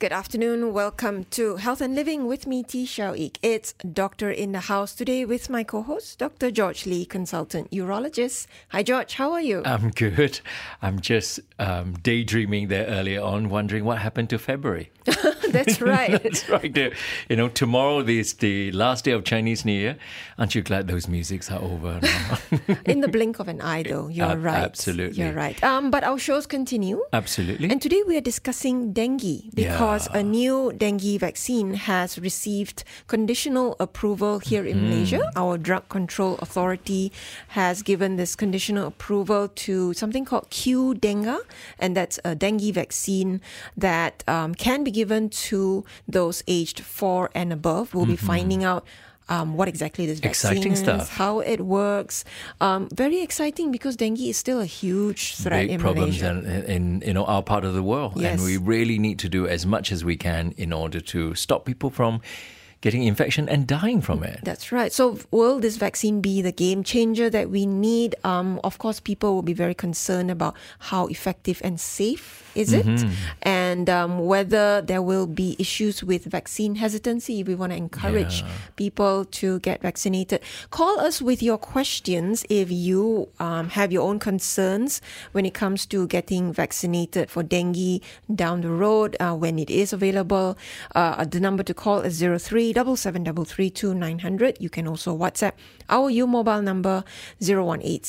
Good afternoon. Welcome to Health and Living with me, Tee Shiao Eek. It's Doctor in the House today with my co-host, Dr. George Lee, consultant urologist. Hi, George. How are you? I'm good. I'm just um, daydreaming there earlier on, wondering what happened to February. That's right. That's right. The- You know, tomorrow is the last day of Chinese New Year. Aren't you glad those musics are over now? in the blink of an eye, though. You're Ab- right. absolutely. You're right. Um, but our shows continue. Absolutely. And today we are discussing dengue because a new dengue vaccine has received conditional approval here in Mm-hmm. Malaysia. Our Drug Control Authority has given this conditional approval to something called Qdenga, and that's a dengue vaccine that um, can be given to those aged four and above. We'll be finding out. Um, what exactly this vaccine. Exciting is, stuff. how it works. Um, very exciting because dengue is still a huge threat Big in problems in, in you know our part of the world, Yes. and we really need to do as much as we can in order to stop people from getting infection and dying from it. That's right. So, will this vaccine be the game changer that we need? Um, of course, people will be very concerned about how effective and safe is it, Mm-hmm. and um, whether there will be issues with vaccine hesitancy. We want to encourage Yeah. people to get vaccinated. Call us with your questions if you um, have your own concerns when it comes to getting vaccinated for dengue down the road uh, when it is available. Uh, the number to call is 03 900. You can also WhatsApp our U mobile number 018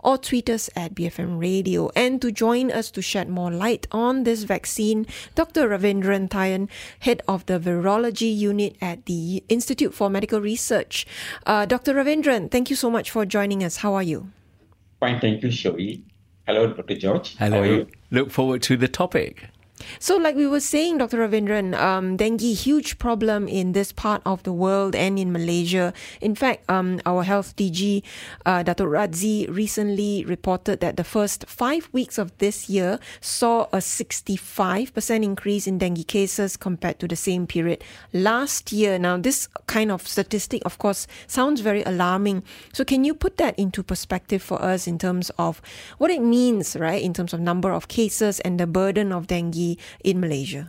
or tweet us at BFM Radio. And to join us to shed more light on this vaccine, Dr. Ravindran Thayan, head of the virology unit at the Institute for Medical Research. Uh, Dr. Ravindran, thank you so much for joining us. How are you? Fine, thank you, Shoei. Hello, Dr. George. How are Hello. you? Look forward to the topic. So, like we were saying, Dr. Ravindran, um, dengue huge problem in this part of the world and in Malaysia. In fact, um, our health DG, uh, Dato Radzi, recently reported that the first five weeks of this year saw a 65% increase in dengue cases compared to the same period last year. Now, this kind of statistic, of course, sounds very alarming. So, can you put that into perspective for us in terms of what it means, right, in terms of number of cases and the burden of dengue in Malaysia?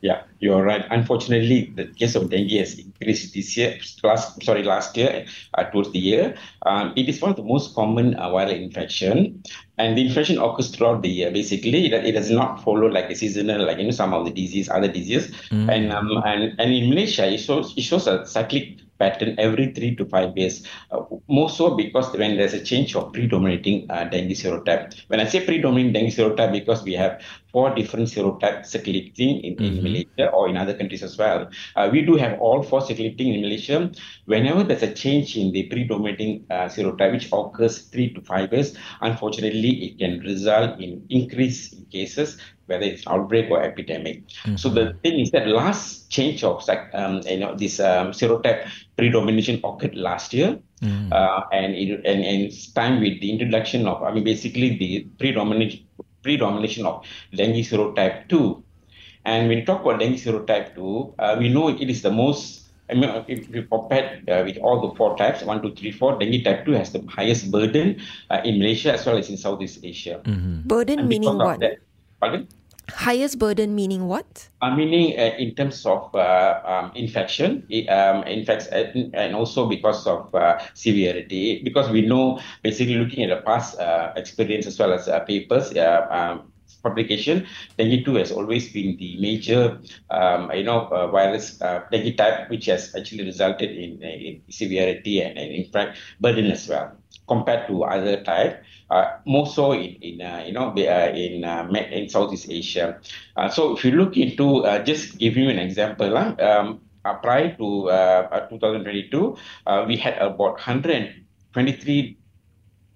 Yeah, you're right. Unfortunately, the case of dengue has increased this year. Last, sorry, last year uh, towards the year. Um, it is one of the most common uh, viral infection, and the infection occurs throughout the year. Basically, it, it does not follow like a seasonal, like you know, some of the disease, other diseases. And um, and and in Malaysia, it shows it shows a cyclic pattern every three to five years. Uh, more so because when there's a change of predominating uh, dengue serotype. When I say predominating dengue serotype, because we have four different serotypes circulating in, in Malaysia or in other countries as well. Uh, we do have all four circulating in Malaysia. Whenever there's a change in the predominating uh, serotype, which occurs three to five years, unfortunately, it can result in increase in cases whether it's outbreak or epidemic. So the thing is that last change of um, you know this um, serotype predomination occurred last year, uh, and it, and and it's time with the introduction of I mean basically the predominant predomination of dengue serotype two, and when you talk about dengue serotype two, uh, we know it is the most I mean, if we compare uh, with all the four types, one, two, three, four, dengue type 2 has the highest burden uh, in Malaysia as well as in Southeast Asia. Burden meaning what? that- pardon? Highest burden meaning what? Uh, meaning uh, in terms of uh, um, infection, um, infects, and and also because of uh, severity. Because we know, basically looking at the past uh, experience as well as uh, papers, uh, um, publication, dengue 2 has always been the major, um, you know, uh, virus uh, dengue type, which has actually resulted in, in severity and, and in fact burden as well compared to other type. Uh, more so in, in uh, you know, uh, in uh, in Southeast Asia. Uh, so if you look into, uh, just give you an example, uh, um, uh, prior to uh, uh, 2022, uh, we had about 123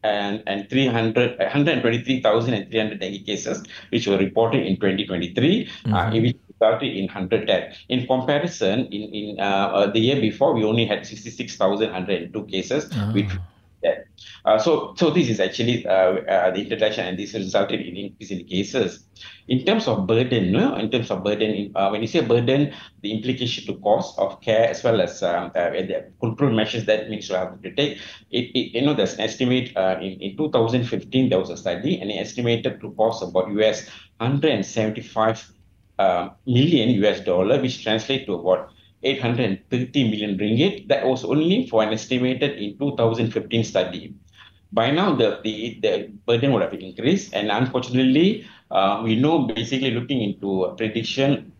and, and 300, 123,300 dengue cases, which were reported in 2023, uh, in which resulted in 100 deaths. In comparison, in, in the year before, we only had 66,102 cases, which that. Uh, so, so this is actually uh, uh, the introduction, and this resulted in increase in cases. In terms of burden, no? in terms of burden, uh, when you say burden, the implication to cost of care as well as um, uh, the control measures that you have to take. It, it, you know, there's an estimate in, in 2015 there was a study, and it estimated to cost about US 175 uh, million US dollar, which translates to about 830 million ringgit. That was only for an estimated in 2015 study. By now, the, the, the burden would have increased, and unfortunately, uh, we know basically looking into prediction,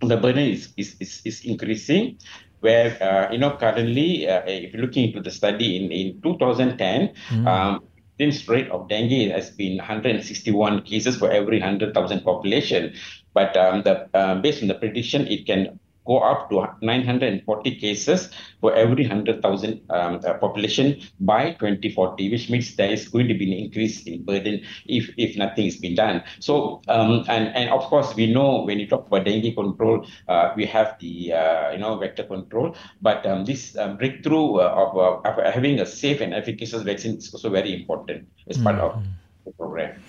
the burden is, is, is, is increasing. Where uh, you know currently, uh, if you're looking into the study in, in 2010, mm. um, incidence rate of dengue has been 161 cases for every 100,000 population. But um, the, uh, based on the prediction, it can go up to 940 cases for every 100,000 um, uh, population by 2040, which means there is going to be an increase in burden if, if nothing is being done. So, um, and, and of course, we know when you talk about dengue control, uh, we have the, uh, you know, vector control, but um, this um, breakthrough uh, of, uh, of, having a safe and efficacious vaccine is also very important as part mm-hmm. of the program.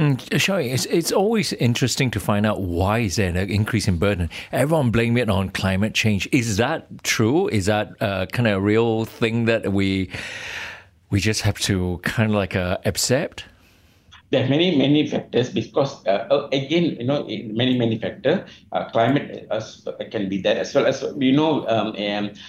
Mm, it's, it's always interesting to find out why is there an increase in burden. Everyone blame it on climate change. Is that true? Is that uh, kind of a real thing that we we just have to kind of like uh, accept? There are many many factors because uh, uh again you know many many factors. Uh, climate uh, can be that as well as we know um, and,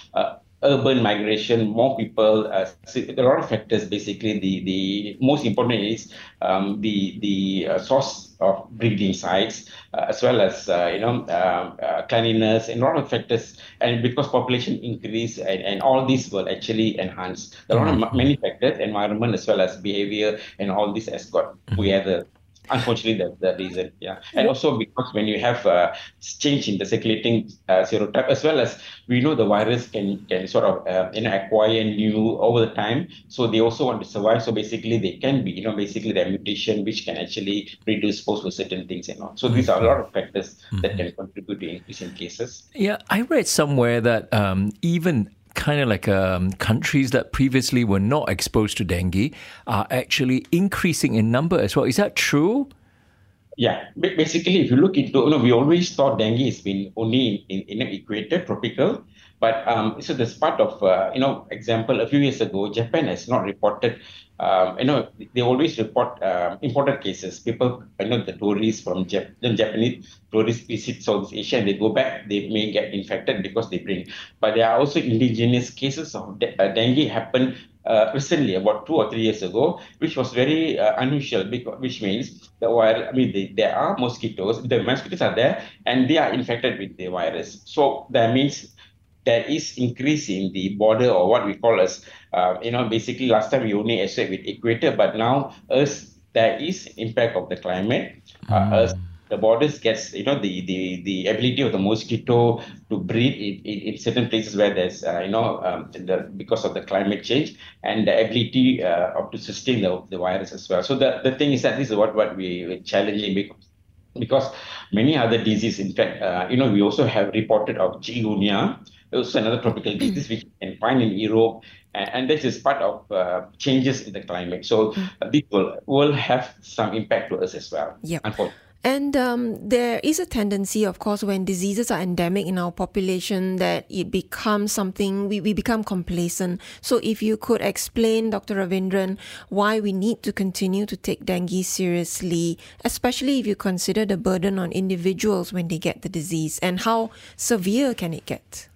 urban migration, more people, uh, a lot of factors. Basically, the the most important is um, the the uh, source of breeding sites, uh, as well as uh, you know um, uh, cleanliness and a lot of factors. And because population increase and, and all these will actually enhance. a lot of many factors, environment as well as behavior, and all this has got mm-hmm. together Unfortunately, that's the reason. Yeah, and also because when you have a change in the circulating uh, serotype, as well as we know the virus can can sort of uh, you know acquire new over the time, so they also want to survive. So basically, they can be you know basically the mutation which can actually predispose for certain things and all. So these are a lot of factors mm-hmm. that can contribute to increase in cases. Yeah, I read somewhere that um, even kind of like um, countries that previously were not exposed to dengue are actually increasing in number as well. Is that true? Yeah, basically, if you look into, you know, we always thought dengue has been only in, in, equator, tropical, but um, so this part of, uh, you know, example, a few years ago, Japan has not reported um, you know, they always report uh, imported cases. People, you know, the tourists from Jap- the Japanese tourists visit Southeast Asia and they go back, they may get infected because they bring. But there are also indigenous cases of de- uh, dengue happen uh, recently, about two or three years ago, which was very uh, unusual, because, which means that while I mean there are mosquitoes, the mosquitoes are there and they are infected with the virus. So that means there is increase in the border or what we call as, uh, you know, basically last time we only associate with equator, but now as there is impact of the climate, mm. as the borders gets, you know, the, the, the ability of the mosquito to breed in, in, in certain places where there's, uh, you know, um, the, because of the climate change and the ability uh, of to sustain the, the virus as well. So the, the thing is that this is what, what we, we're challenging because because many other diseases, in fact, uh, you know, we also have reported of chikungunya, also another tropical disease which you can find in Europe, and, and this is part of uh, changes in the climate. So uh, this will will have some impact to us as well. Yeah. And um, there is a tendency, of course, when diseases are endemic in our population, that it becomes something we, we become complacent. So, if you could explain, Dr. Ravindran, why we need to continue to take dengue seriously, especially if you consider the burden on individuals when they get the disease, and how severe can it get?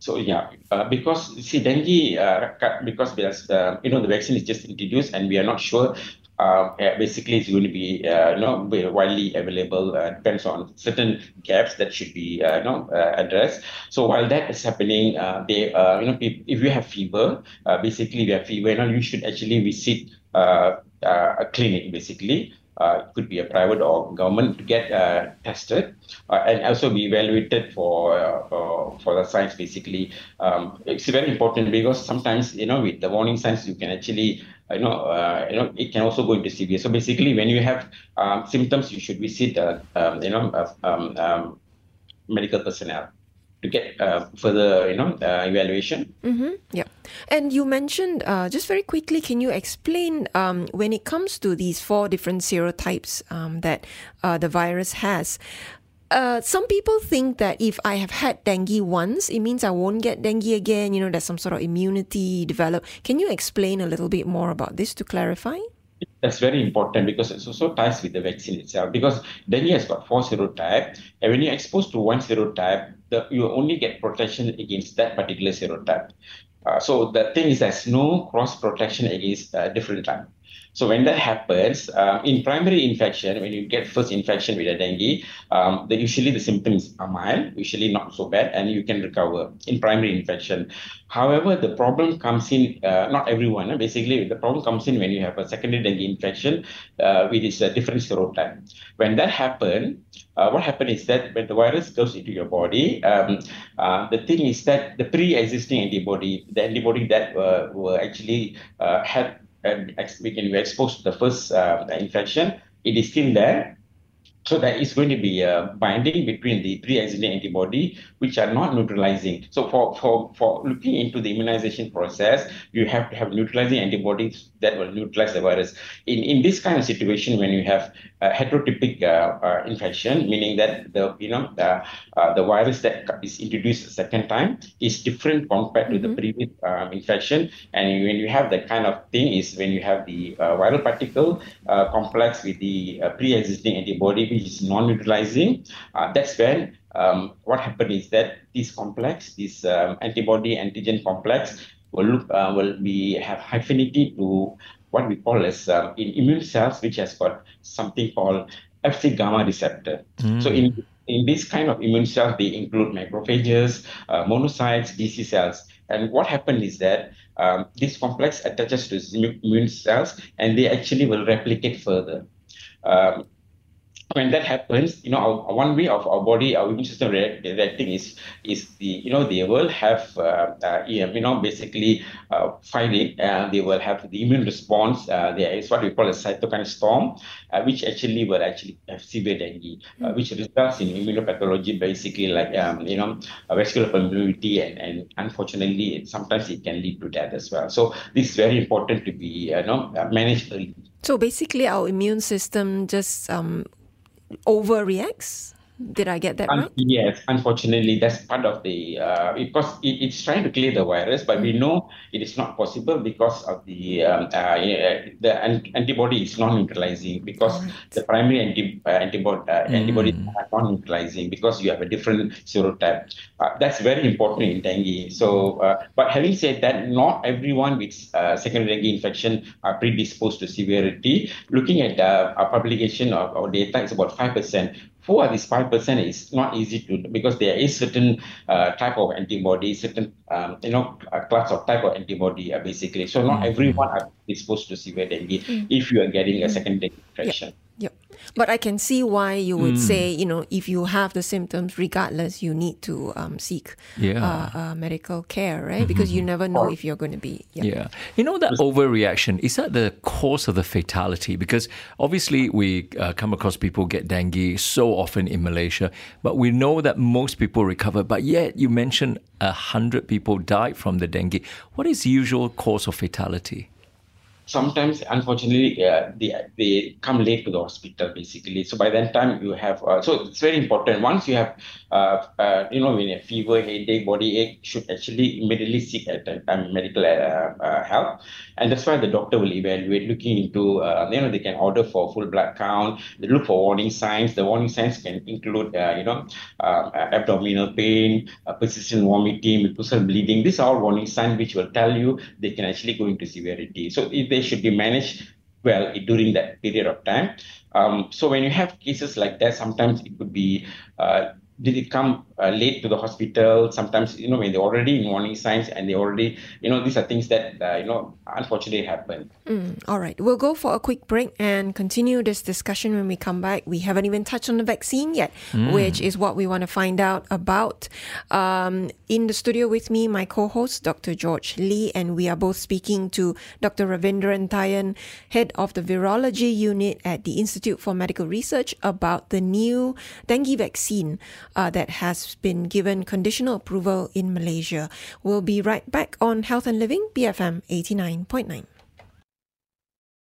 So yeah, uh, because see dengue, uh, because the you know the vaccine is just introduced and we are not sure. Uh, basically, it's going to be uh, you know widely available. Uh, depends on certain gaps that should be uh, you know addressed. So while that is happening, they you know if you have fever, basically you have fever, you know you should actually visit a clinic basically uh, it could be a private or government to get uh, tested uh, and also be evaluated for uh, for the signs basically um, it's very important because sometimes you know with the warning signs you can actually you know uh, you know it can also go into severe so basically when you have um, symptoms you should visit um, you know um, um, medical personnel to get uh, further, you know, uh, evaluation. Mm-hmm. Yeah. And you mentioned, uh, just very quickly, can you explain um, when it comes to these four different serotypes um, that uh, the virus has? Uh, some people think that if I have had dengue once, it means I won't get dengue again. You know, there's some sort of immunity developed. Can you explain a little bit more about this to clarify? That's very important because it also ties with the vaccine itself. Because dengue has got four serotypes, and when you're exposed to one serotype, the, you only get protection against that particular serotype. Uh, so the thing is, there's no cross protection against uh, different type. So when that happens, um, in primary infection, when you get first infection with a dengue, um, the, usually the symptoms are mild, usually not so bad, and you can recover in primary infection. However, the problem comes in, uh, not everyone, uh, basically the problem comes in when you have a secondary dengue infection, uh, which is a different serotype. When that happens, uh, what happens is that when the virus goes into your body, um, uh, the thing is that the pre-existing antibody, the antibody that uh, were actually had we can be exposed to the first uh, infection, it is still there. So there is going to be a binding between the pre-existing antibody, which are not neutralizing. So for, for, for looking into the immunization process, you have to have neutralizing antibodies that will neutralize the virus. In, in this kind of situation, when you have a heterotypic uh, uh, infection, meaning that the you know the, uh, the virus that is introduced a second time is different compared mm-hmm. to the mm-hmm. previous um, infection, and when you have that kind of thing, is when you have the uh, viral particle uh, complex with the uh, pre-existing antibody, which is non-neutralizing. that's when um, what happens is that this complex, this um, antibody antigen complex, will look uh, will be have affinity to what we call as um, in immune cells, which has got something called Fc gamma receptor. Mm. So in in this kind of immune cells, they include macrophages, uh, monocytes, DC cells. And what happens is that um, this complex attaches to immune cells, and they actually will replicate further. Um, when that happens, you know, our, one way of our body, our immune system react, reacting is is the you know they will have uh, uh, you know basically uh, fighting, and they will have the immune response. Uh, there is what we call a cytokine storm, uh, which actually will actually have severe dengue, uh, which results in immunopathology, basically like um, you know vascular permeability, and, and unfortunately sometimes it can lead to death as well. So this is very important to be you know managed early. So basically, our immune system just um, overreacts did I get that right? Yes, unfortunately, that's part of the uh, because it, it's trying to clear the virus, but we know it is not possible because of the um, uh, the antibody is non-neutralizing because right. the primary anti, uh, antibody uh, mm. antibody are non-neutralizing because you have a different serotype. Uh, that's very important in dengue. So, uh, but having said that, not everyone with secondary dengue infection are predisposed to severity. Looking at our publication of our data, it's about five percent for this 5% is not easy to because there is certain uh, type of antibody, certain um, you know class of type of antibody uh, basically. So not mm-hmm. everyone are exposed to severe dengue mm. if you are getting a second dengue infection. Yep. Yep. But I can see why you would mm. say, you know, if you have the symptoms, regardless, you need to um, seek yeah. uh, uh, medical care, right? Mm-hmm. Because you never know if you're going to be. Yeah. yeah. You know, that overreaction, is that the cause of the fatality? Because obviously, we uh, come across people get dengue so often in Malaysia, but we know that most people recover. But yet, you mentioned a hundred people died from the dengue. What is the usual cause of fatality? Sometimes unfortunately uh, they, they come late to the hospital basically. So by that time you have uh, so it's very important. Once you have uh, uh you know when have fever headache body ache should actually immediately seek at, medical uh, uh, help. And that's why the doctor will evaluate looking into you know they can order for full blood count. They look for warning signs. The warning signs can include you know abdominal pain persistent vomiting mucosal bleeding. These are all warning signs which will tell you they can actually go into severity. So if they should be managed well during that period of time. Um, so when you have cases like that, sometimes it could be uh, did it come uh, late to the hospital? Sometimes, you know, when they're already in warning signs and they already, you know, these are things that, uh, you know, unfortunately happen. Mm, all right. We'll go for a quick break and continue this discussion when we come back. We haven't even touched on the vaccine yet, mm. which is what we want to find out about. Um, in the studio with me, my co host, Dr. George Lee, and we are both speaking to Dr. Ravindran Thayan, head of the virology unit at the Institute for Medical Research, about the new dengue vaccine uh, that has been given conditional approval in Malaysia. We'll be right back on Health and Living, BFM 89.9.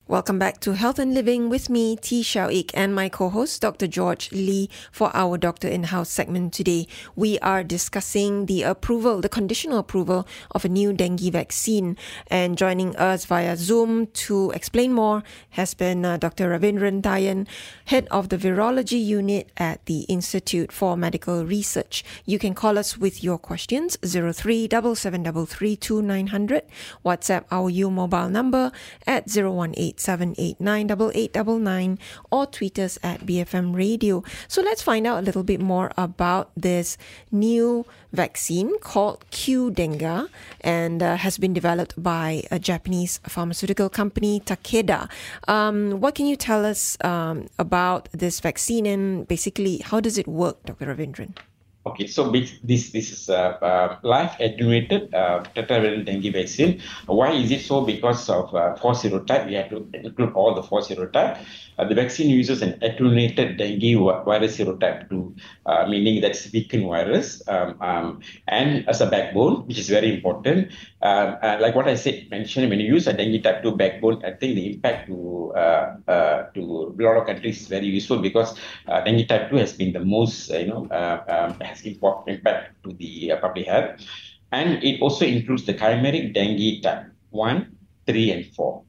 Welcome back to Health and Living with me, Tee Shiao Eek, and my co-host, Dr. George Lee, for our Doctor in-House segment today. We are discussing the approval, the conditional approval of a new dengue vaccine. And joining us via Zoom to explain more has been uh, Dr. Ravindran Thayan, head of the virology unit at the Institute for Medical Research. You can call us with your questions 03 WhatsApp our U mobile number at 018 8789 or tweet us at BFM Radio. So let's find out a little bit more about this new vaccine called Qdenga and uh, has been developed by a Japanese pharmaceutical company, Takeda. Um, what can you tell us um, about this vaccine and basically how does it work, Dr. Ravindran? Okay, so this this is a uh, uh, live attenuated uh, tetravalent dengue vaccine. Why is it so? Because of uh, four serotype. We have to include all the four serotype. Uh, the vaccine uses an attenuated dengue virus serotype 2, uh, meaning that's weakened virus, um, um, and as a backbone, which is very important. Um, like what I said, mentioned, when you use a dengue type 2 backbone, I think the impact to to a lot of countries is very useful because dengue type 2 has been the most, you know, um, impact to the public health. And it also includes the chimeric dengue type 1, 3, and 4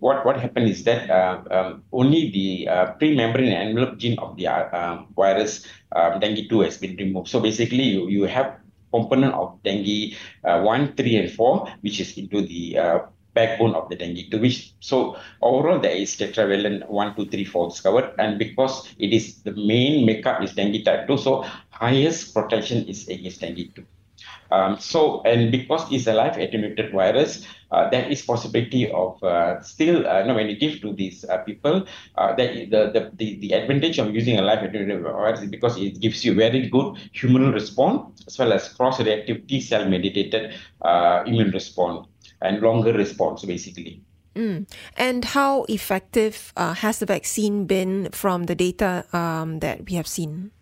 what what happened is that uh, um, only the uh, pre-membrane envelope gene of the uh, um, virus um, dengue 2 has been removed. So basically, you, you have component of dengue uh, 1, 3, and 4, which is into the uh, backbone of the dengue 2. Which, so overall, there is tetravalent 1, 2, 3, 4 discovered. And because it is the main makeup is dengue type 2, so highest protection is against dengue 2. Um, so, and because it's a live attenuated virus, uh, there is possibility of uh, still, uh, you know, when you give to these uh, people, uh, that the, the, the, the advantage of using a live attenuated virus is because it gives you very good humoral response as well as cross-reactive T cell mediated uh, immune response and longer response, basically. Mm. And how effective has the vaccine been from the data um, that we have seen?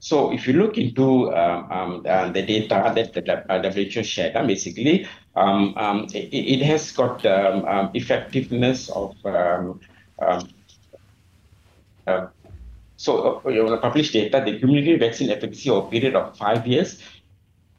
So if you look into um, um, uh, the data that the WHO shared, uh, basically, um, um, it, it, has got um, um, effectiveness of uh, so uh, published data, the cumulative vaccine efficacy over a period of five years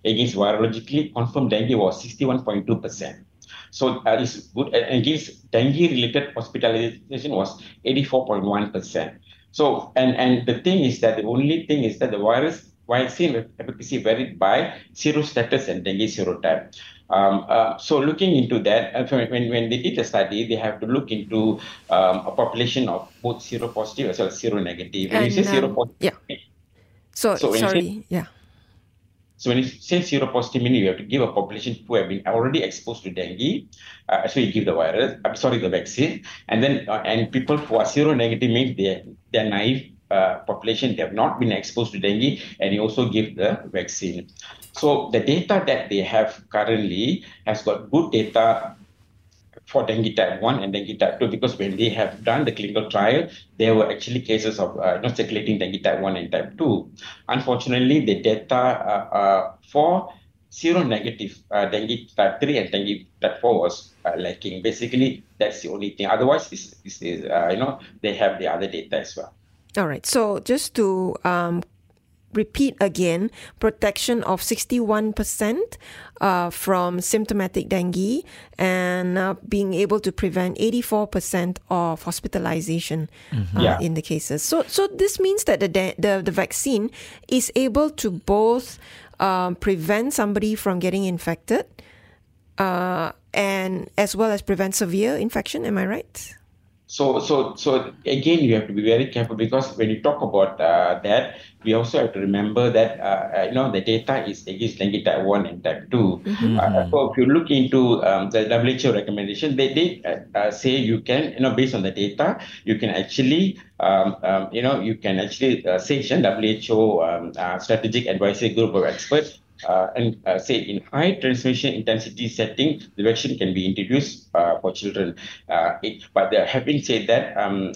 against virologically confirmed dengue was 61.2%. So that is good. And Against dengue-related hospitalization was 84.1%. So, and, and the thing is that the only thing is that the virus vaccine efficacy varied by serostatus and dengue serotype. Um, uh, so looking into that, uh, when, when they did the study, they have to look into um, a population of both seropositive as well as seronegative. When and, you say um, seropositive, yeah. So, so sorry, say, yeah. So when you say seropositive, meaning you have to give a population who have been already exposed to dengue, uh, so you give the virus, I'm sorry, the vaccine, and then uh, and people who are seronegative means they they're naive uh, population, they have not been exposed to dengue, and you also give the vaccine. So the data that they have currently has got good data for dengue type 1 and dengue type 2 because when they have done the clinical trial, there were actually cases of uh, not circulating dengue type 1 and type 2. Unfortunately, the data uh, uh, for seronegative uh, dengue type 3 and dengue type 4 was uh, lacking. Basically, that's the only thing. Otherwise, it's, it's, uh, you know, they have the other data as well. All right. So just to um, repeat again protection of 61% uh, from symptomatic dengue and uh, being able to prevent 84% of hospitalization mm-hmm. uh, yeah. in the cases. So, so this means that the, de- the, the vaccine is able to both um, prevent somebody from getting infected uh, and as well as prevent severe infection. Am I right? So, so, so again, you have to be very careful because when you talk about uh, that, we also have to remember that uh, uh you know the data is against dengue type one and type 2 mm-hmm. uh, so if you look into um, the WHO recommendation, they did uh, uh, say you can you know based on the data, you can actually um, um, you know you can actually uh, say WHO um, strategic advisory group of experts uh, and uh, say in high transmission intensity setting, the vaccine can be introduced uh, for children. Uh, it, but having said that, um,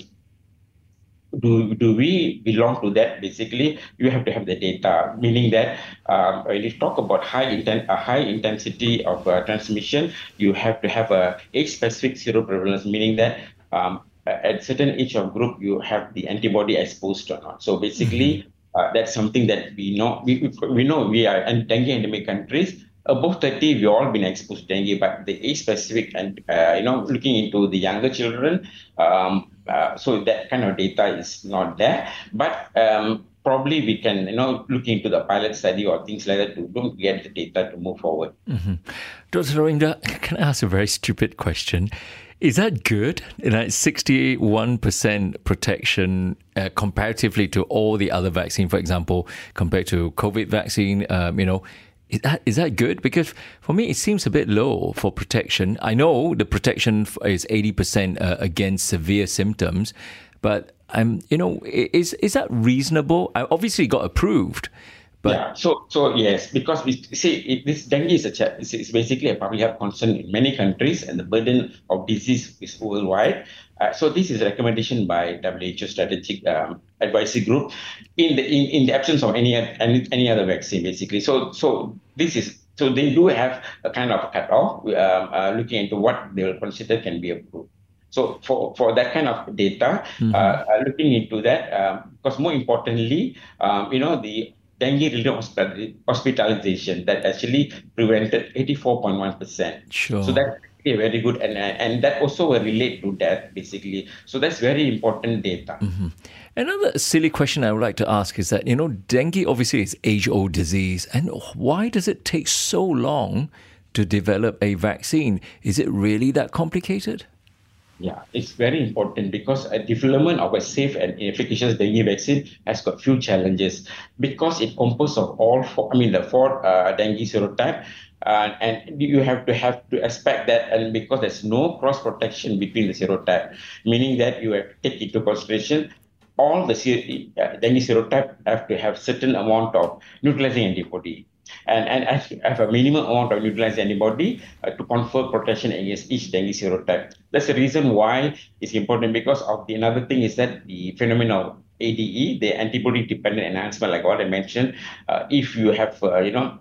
do do we belong to that? Basically, you have to have the data, meaning that um, when you talk about high intent, a high intensity of uh, transmission, you have to have a age-specific seroprevalence, meaning that um, at certain age of group, you have the antibody exposed or not. So basically, mm-hmm. uh, that's something that we know. We, we know we are in dengue endemic countries. Above 30, we've all been exposed to dengue, but the age specific and, uh, you know, looking into the younger children, um, uh, so that kind of data is not there. But um, probably we can, you know, look into the pilot study or things like that to don't get the data to move forward. Mm-hmm. Dr. Ravindra, can I ask a very stupid question? Is that good? Like 61% protection uh, comparatively to all the other vaccine, for example, compared to COVID vaccine, um, you know, is that is that good? Because for me, it seems a bit low for protection. I know the protection is eighty percent uh, against severe symptoms, but I'm you know is is that reasonable? I obviously got approved, but yeah, so so yes, because we see it, this dengue is a it's basically a public health concern in many countries, and the burden of disease is worldwide. Uh, so this is a recommendation by WHO Strategic um, Advisory Group in the in, in the absence of any, any any other vaccine, basically. So so this is so they do have a kind of cutoff, um, uh, looking into what they will consider can be approved. So for, for that kind of data, mm-hmm. uh, uh looking into that, um, because more importantly, um, you know, the dengue-related hospitalization that actually prevented 84.1%. Sure. So that's very good, and and that also will relate to death basically. So that's very important data. Mm-hmm. Another silly question I would like to ask is that you know dengue obviously is age-old disease, and why does it take so long to develop a vaccine? Is it really that complicated? Yeah, it's very important because a development of a safe and efficacious dengue vaccine has got few challenges because it composed of all four, I mean the four uh, dengue serotype, uh, and you have to have to expect that, and because there's no cross protection between the serotype, meaning that you have to take into consideration all the uh, dengue serotype have to have certain amount of neutralizing antibody and, and have a minimum amount of neutralizing antibody uh, to confer protection against each dengue serotype. That's the reason why it's important because of the another thing is that the phenomenon of ADE, the antibody dependent enhancement, like what I mentioned, uh, if you have, uh, you know,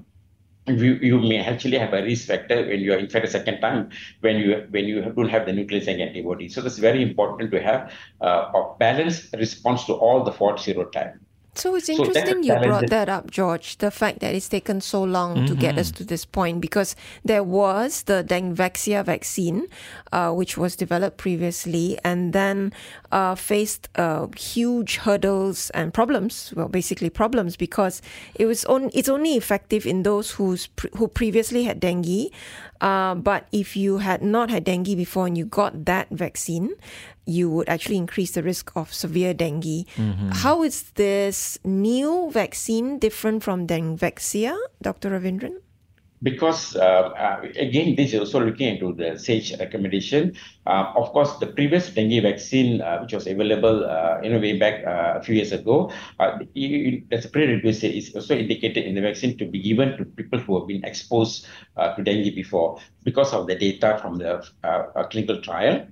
you, you may actually have a risk factor when you are infected a second time when you when you don't have the neutralizing antibody. So that's very important to have uh, a balanced response to all the four serotypes. So it's interesting so you brought that up, George, the fact that it's taken so long mm-hmm. to get us mm-hmm. to this point because there was the Dengvaxia vaccine, uh, which was developed previously and then uh, faced uh, huge hurdles and problems. Well, basically problems because it was on, it's only effective in those who's pre- who previously had dengue. Uh, but if you had not had dengue before and you got that vaccine, you would actually increase the risk of severe dengue. Mm-hmm. How is this new vaccine different from Dengvaxia, Dr. Ravindran? Because, uh, uh, again, this is also looking into the SAGE recommendation. Uh, of course, the previous dengue vaccine, uh, which was available uh, in a way back uh, a few years ago, as a prerequisite, is also indicated in the vaccine to be given to people who have been exposed to dengue before because of the data from the clinical trial.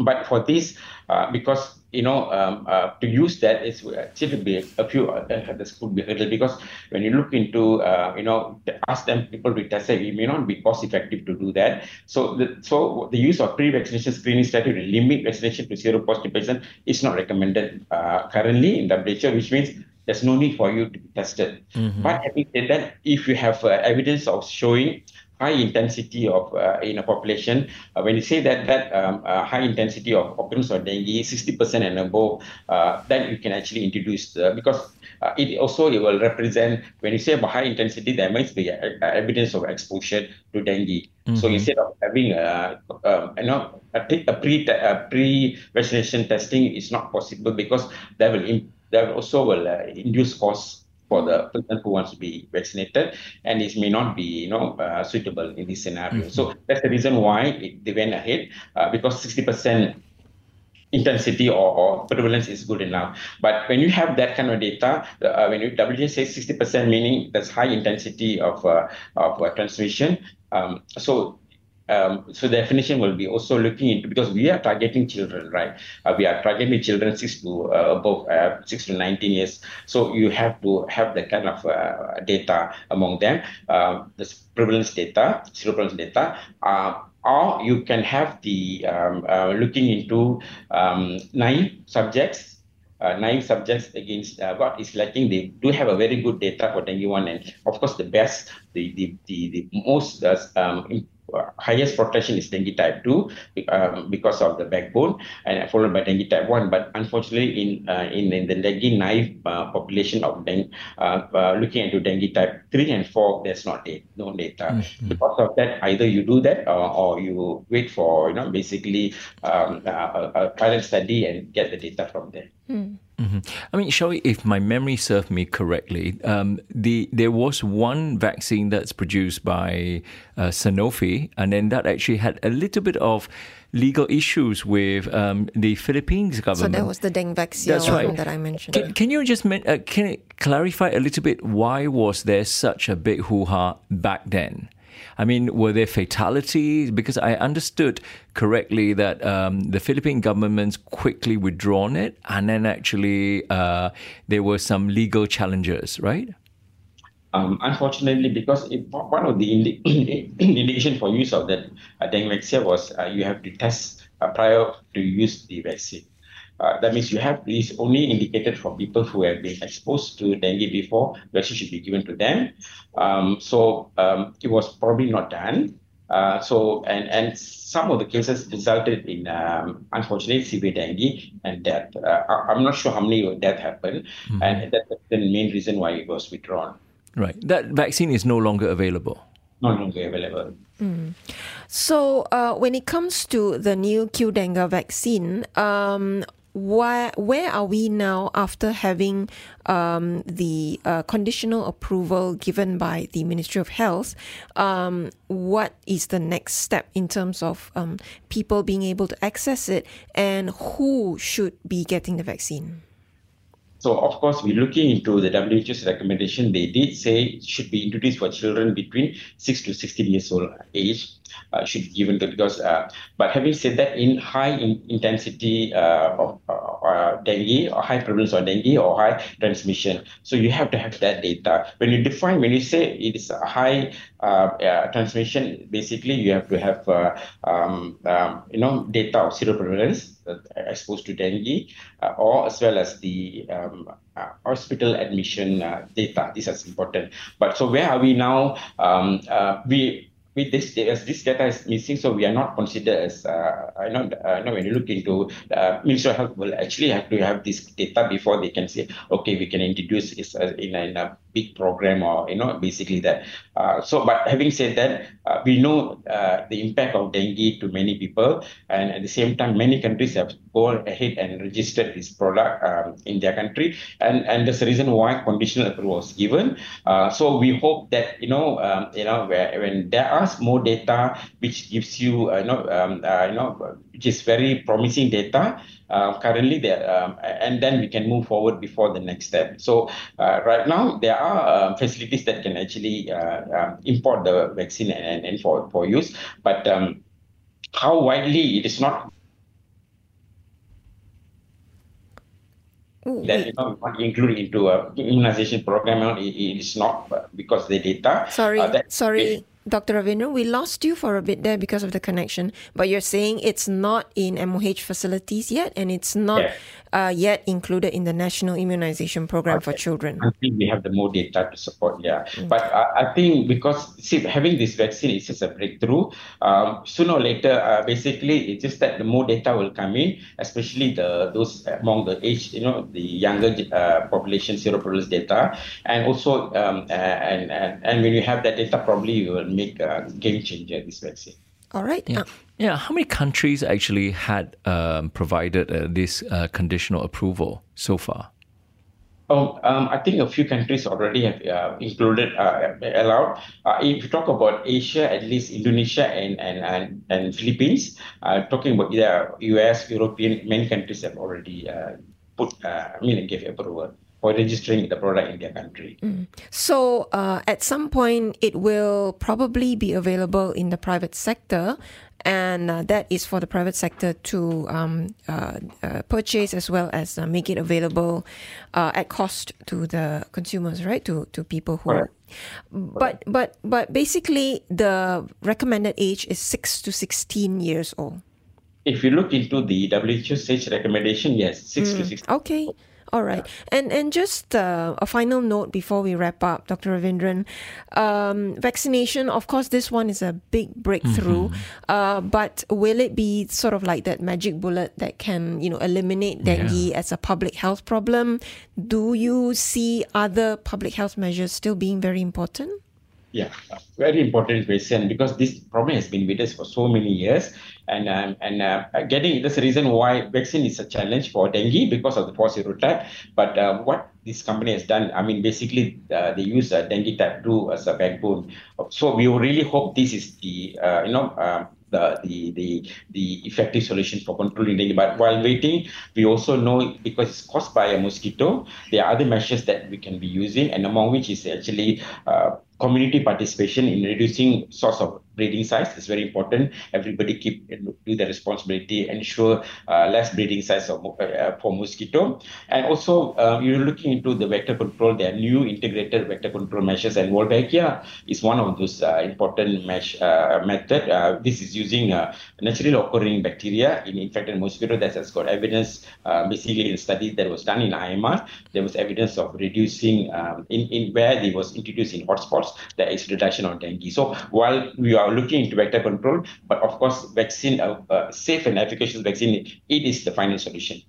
But for this, uh, because you know um, uh, to use that is actually be a few uh, this could be a little because when you look into uh, you know ask them people to test it, it may not be cost effective to do that. So the so the use of pre-vaccination screening study to limit vaccination to seropositive patients is not recommended uh, currently in WHO, which means there's no need for you to be tested. Mm-hmm. But having said that, if you have uh, evidence of showing high intensity of uh, in a population. Uh, when you say that that um, uh, high intensity of occurrence of dengue, 60% and above, uh, then you can actually introduce because uh, it also it will represent when you say about high intensity, be a, a evidence of exposure to dengue. Mm-hmm. So instead of having a, um, you know a, a pre a pre vaccination testing is not possible because that will imp- that also will uh, induce costs for the person who wants to be vaccinated, and it may not be you know uh, suitable in this scenario. Mm-hmm. So that's the reason why it, they went ahead uh, because 60% intensity or, or, prevalence is good enough. But when you have that kind of data, uh, when you WHO says 60%, meaning that's high intensity of uh, of uh, transmission. Um, so um, so the definition will be also looking into because we are targeting children, right? Uh, we are targeting children six to uh, above uh, six to nineteen years. So you have to have the kind of uh, data among them, um, the prevalence data, seroprevalence data. Uh, or you can have the um, uh, looking into um, nine subjects uh, nine subjects against uh, what is lacking. They do have a very good data for dengue one, and of course the best, the the the, the most uh, um, highest protection is dengue type 2 um, because of the backbone and followed by dengue type 1 but unfortunately in uh, in, in the dengue naive uh, population of dengue uh, uh looking into dengue type 3 and 4 there's not data, no data mm-hmm. because of that either you do that or, or you wait for you know basically um, a, a pilot study and get the data from there mm. Mm-hmm. I mean, Shawi, if my memory serves me correctly, um, the there was one vaccine that's produced by uh, Sanofi, and then that actually had a little bit of legal issues with um, the Philippines government. So that was the dengue vaccine That's right. that I mentioned. Can, can you just uh, can clarify a little bit why was there such a big hoo ha back then? I mean, were there fatalities? Because I understood correctly that um, the Philippine government's quickly withdrawn it, and then actually uh, there were some legal challenges, right? Um, unfortunately, because it, one of the indication for use of that uh, dengue vaccine was uh, you have to test uh, prior to use the vaccine. Uh, that means you have is only indicated for people who have been exposed to dengue before. Vaccine should be given to them. Um, so um, it was probably not done. Uh, so and and some of the cases resulted in um, unfortunately severe dengue and death. Uh, I'm not sure how many death happened, mm-hmm. and that's the main reason why it was withdrawn. Right, that vaccine is no longer available. No longer available. Mm. So, uh, when it comes to the new Qdenga vaccine, um, where where are we now after having um, the uh, conditional approval given by the Ministry of Health? Um, what is the next step in terms of um, people being able to access it, and who should be getting the vaccine? So, of course, we're looking into the WHO's recommendation. They did say it should be introduced for children between 6 to 16 years old age uh, should be given to because uh, but having said that in high in intensity uh, of uh, dengue or high prevalence of dengue or high transmission so you have to have that data when you define when you say it is a high uh, transmission basically you have to have uh, um, um, you know data of zero seroprevalence exposed to dengue or as well as the um, uh, hospital admission uh, data. This is important. But so where are we now? Um, uh, we with this as this data is missing, so we are not considered as uh, I know, uh, know when you look into uh, Ministry of Health will actually have to have this data before they can say okay we can introduce this uh, in, a, in a big program or you know basically that. Uh, so but having said that, uh, we know uh, the impact of dengue to many people, and at the same time many countries have gone ahead and registered this product um, in their country, and and that's the reason why conditional approval was given. So we hope that you know um, you know where, when there are more data which gives you, uh, you know, um, uh, you know, which is very promising data. Uh, currently there, um, and then we can move forward before the next step. So uh, right now there are uh, facilities that can actually uh, um, import the vaccine and, and for, for use, but um, how widely it is not that you know not include into a immunization program it, it is not because the data sorry uh, sorry Dr. Ravindra, we lost you for a bit there because of the connection, but you're saying it's not in MOH facilities yet and it's not yeah uh, yet included in the National Immunization Program okay. for children? I think we have the more data to support, yeah. Mm. But uh, I think because see, having this vaccine is just a breakthrough. Um, sooner or later, uh, basically, it's just that the more data will come in, especially the those among the age, you know, the younger uh, population seroprevalence data, and also um, and, and and when you have that data, probably you will make a game changer this vaccine. All right. Yeah. Uh, yeah. How many countries actually had um, provided uh, this uh, conditional approval so far? Oh, um, I think a few countries already have uh, included, uh, allowed. Uh, if you talk about Asia, at least Indonesia and and and, and Philippines, talking about the US, European, many countries have already put, I mean, gave approval. For registering the product in their country. So, uh, at some point, it will probably be available in the private sector, and uh, that is for the private sector to um, uh, uh, purchase as well as uh, make it available uh, at cost to the consumers, right? To to people who. Correct. But but but basically, the recommended age is six to sixteen years old. If you look into the WHO age recommendation, yes, six to sixteen. Okay. All right. And and just uh, a final note before we wrap up, Dr. Ravindran. Um, vaccination, of course, this one is a big breakthrough. Uh, but will it be sort of like that magic bullet that can, you know, eliminate dengue as a public health problem? Do you see other public health measures still being very important? Yeah, very important question because this problem has been with us for so many years, and um, and uh, getting that's the reason why vaccine is a challenge for dengue because of the four serotype. But uh, what this company has done, I mean, basically uh, they use uh, dengue type two as a backbone. So we really hope this is the uh, you know. Um, the, the the the effective solution for controlling dengue. But while waiting, we also know because it's caused by a mosquito, there are other measures that we can be using, and among which is actually uh, community participation in reducing source of breeding size is very important. Everybody keep do the responsibility, ensure uh, less breeding size of, uh, for mosquito, and also uh, you're looking into the vector control. There are new integrated vector control measures, and Wolbachia is one of those uh, important mesh, uh, method. Uh, this is using naturally occurring bacteria in infected mosquito that has got evidence basically in studies that was done in IMR. There was evidence of reducing um, in, in where they was introduced in hotspots, there is reduction on dengue. So while we are looking into vector control, but of course, vaccine, uh, uh, safe and efficacious vaccine, it is the final solution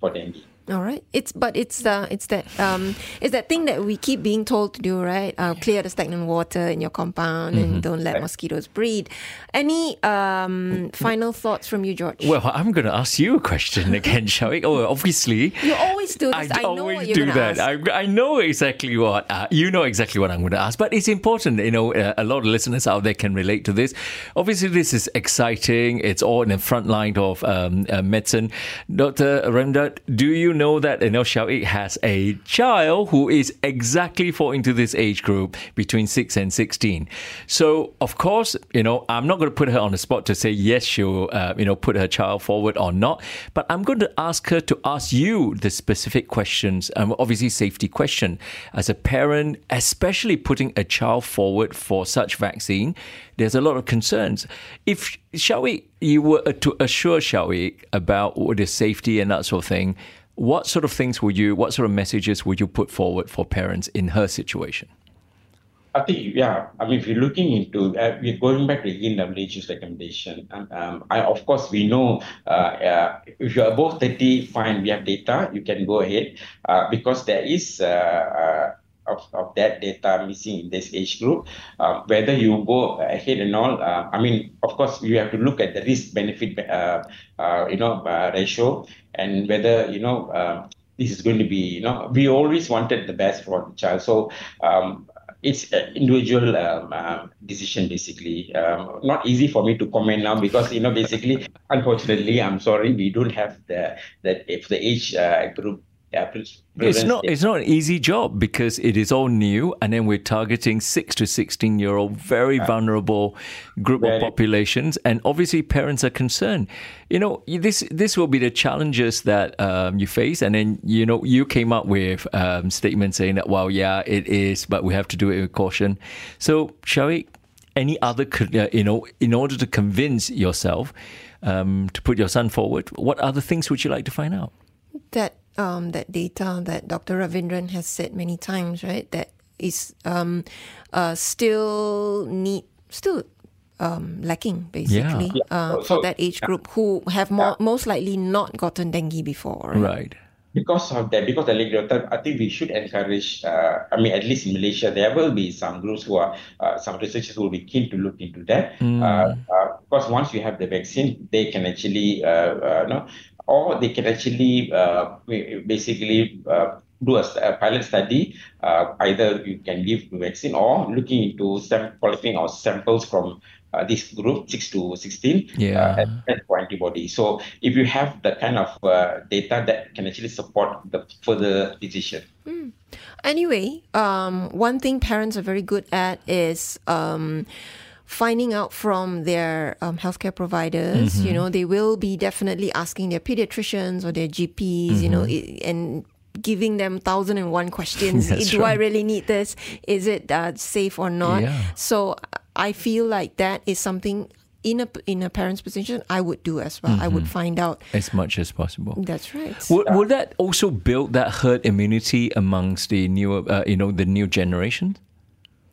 for dengue. All right. It's but it's uh it's that um it's that thing that we keep being told to do, right? Uh, clear the stagnant water in your compound and don't let mosquitoes breed. Any um final thoughts from you, George? Well, I'm going to ask you a question again, Shiao Eek? Oh, obviously. you always do this. I, know always what you're do that. ask. I, I know exactly what uh, you know exactly what I'm going to ask, but it's important. You know, uh, a lot of listeners out there can relate to this. Obviously, this is exciting. It's all in the front line of um, uh, medicine. Dr. Ramdat, do you know that you know has a child who is exactly fall into this age group between six and sixteen? So, of course, you know, I'm not going to put her on the spot to say yes, she'll uh, you know put her child forward or not, but I'm going to ask her to ask you the specific questions. Um, obviously, safety question as a parent, especially putting a child forward for such vaccine. There's a lot of concerns. If Shiao Eek, you were to assure Shiao Eek about the safety and that sort of thing. What sort of things would you? What sort of messages would you put forward for parents in her situation? I think, yeah. I mean, if you're looking into, uh, we're going back to again WHO's recommendation. Um, um, I, of course, we know uh, uh, if you're above 30, fine, we have data, you can go ahead uh, because there is. Uh, uh, of, of that data missing in this age group, um, whether you go ahead and all, uh, I mean, of course, you have to look at the risk benefit, uh, uh, you know, uh, ratio, and whether you know uh, this is going to be, you know, we always wanted the best for the child, so. Um, it's an individual um, um, decision basically um, not easy for me to comment now because you know basically unfortunately i'm sorry we don't have the that if the age uh, group yeah, pre- It's not. data. It's not an easy job because it is all new, and then we're targeting six to sixteen year old, very vulnerable group of populations, and obviously parents are concerned. You know, this this will be the challenges that um, you face, and then you know you came up with um, statements saying that, well, yeah, it is, but we have to do it with caution. So, Shiao Eek? Any other, uh, you know, in order to convince yourself um, to put your son forward, what other things would you like to find out? that um, that data that Dr. Ravindran has said many times, right? That is um, uh, still need still um, lacking basically Yeah. uh, So- for that age group who have more, most likely not gotten dengue before. Right? Right. Because of that, because the legislator, I think we should encourage. Uh, I mean, at least in Malaysia, there will be some groups who are, uh, some researchers who will be keen to look into that. Uh, uh, because once you have the vaccine, they can actually, uh, uh, no, or they can actually, uh, basically. Uh, do a, a pilot study. Uh, either you can give the vaccine or looking into collecting our samples from uh, this group, 6 to 16, Yeah. uh, and for antibody. So if you have that kind of uh, data that can actually support the further decision. Anyway, um, one thing parents are very good at is um, finding out from their um, healthcare providers. Mm-hmm. You know, they will be definitely asking their pediatricians or their GPs. You know, Mm-hmm. i- and giving them thousand and one questions. That's Do I really need this? Is it uh, safe or not? Yeah. So I feel like that is something in a in a parent's position I would do as well. I Mm-hmm. would find out. As much as possible. That's right. Would, would that also build that herd immunity amongst the newer, uh, you know, the new generation?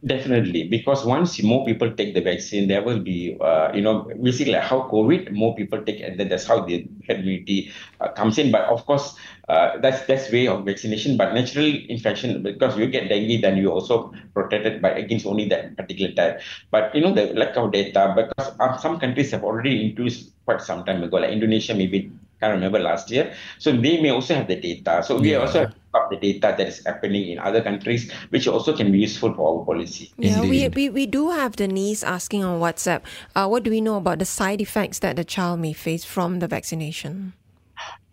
Definitely, because once more people take the vaccine, there will be, uh, you know, basically like how COVID, more people take, and then that's how the herd immunity uh, comes in. But of course, uh, that's that's way of vaccination. But natural infection, because you get dengue, then you also protected by against only that particular type. But you know, the lack of data, because uh, some countries have already introduced quite some time ago, like Indonesia, maybe can't remember last year. So they may also have the data. So we Yeah. also have the data that is happening in other countries, which also can be useful for our policy. Yeah, we, we, we do have Denise asking on WhatsApp, uh, what do we know about the side effects that the child may face from the vaccination?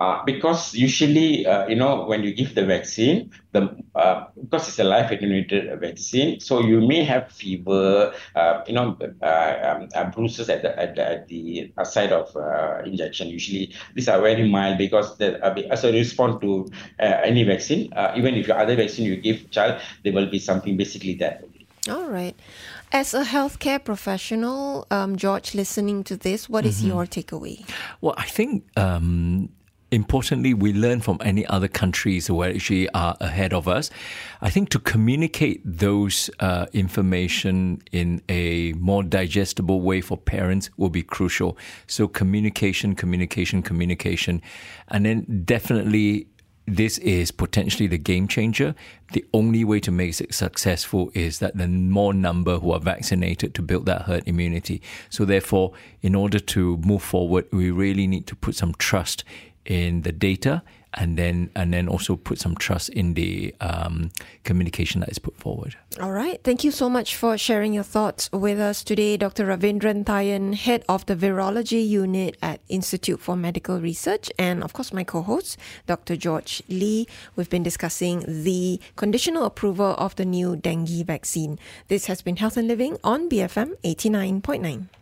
Uh, because usually, uh, you know, when you give the vaccine, the uh, because it's a live attenuated vaccine, so you may have fever, uh, you know, uh, um, uh, bruises at the at the, at the side of uh, injection. Usually, these are very mild because the, uh, as a response to uh, any vaccine, uh, even if your other vaccine you give child, there will be something basically that. All right. As a healthcare professional, um, George, listening to this, what is your takeaway? Well, I think um, importantly, we learn from any other countries who actually are ahead of us. I think to communicate those uh, information in a more digestible way for parents will be crucial. So communication, communication, communication, and then definitely this is potentially the game changer. The only way to make it successful is that the more number who are vaccinated to build that herd immunity. So therefore, in order to move forward, we really need to put some trust in the data and then and then also put some trust in the um, communication that is put forward. All right. Thank you so much for sharing your thoughts with us today, Dr. Ravindran Thayan, head of the Virology Unit at Institute for Medical Research, and of course, my co host, Dr. George Lee. We've been discussing the conditional approval of the new dengue vaccine. This has been Health and Living on BFM 89.9.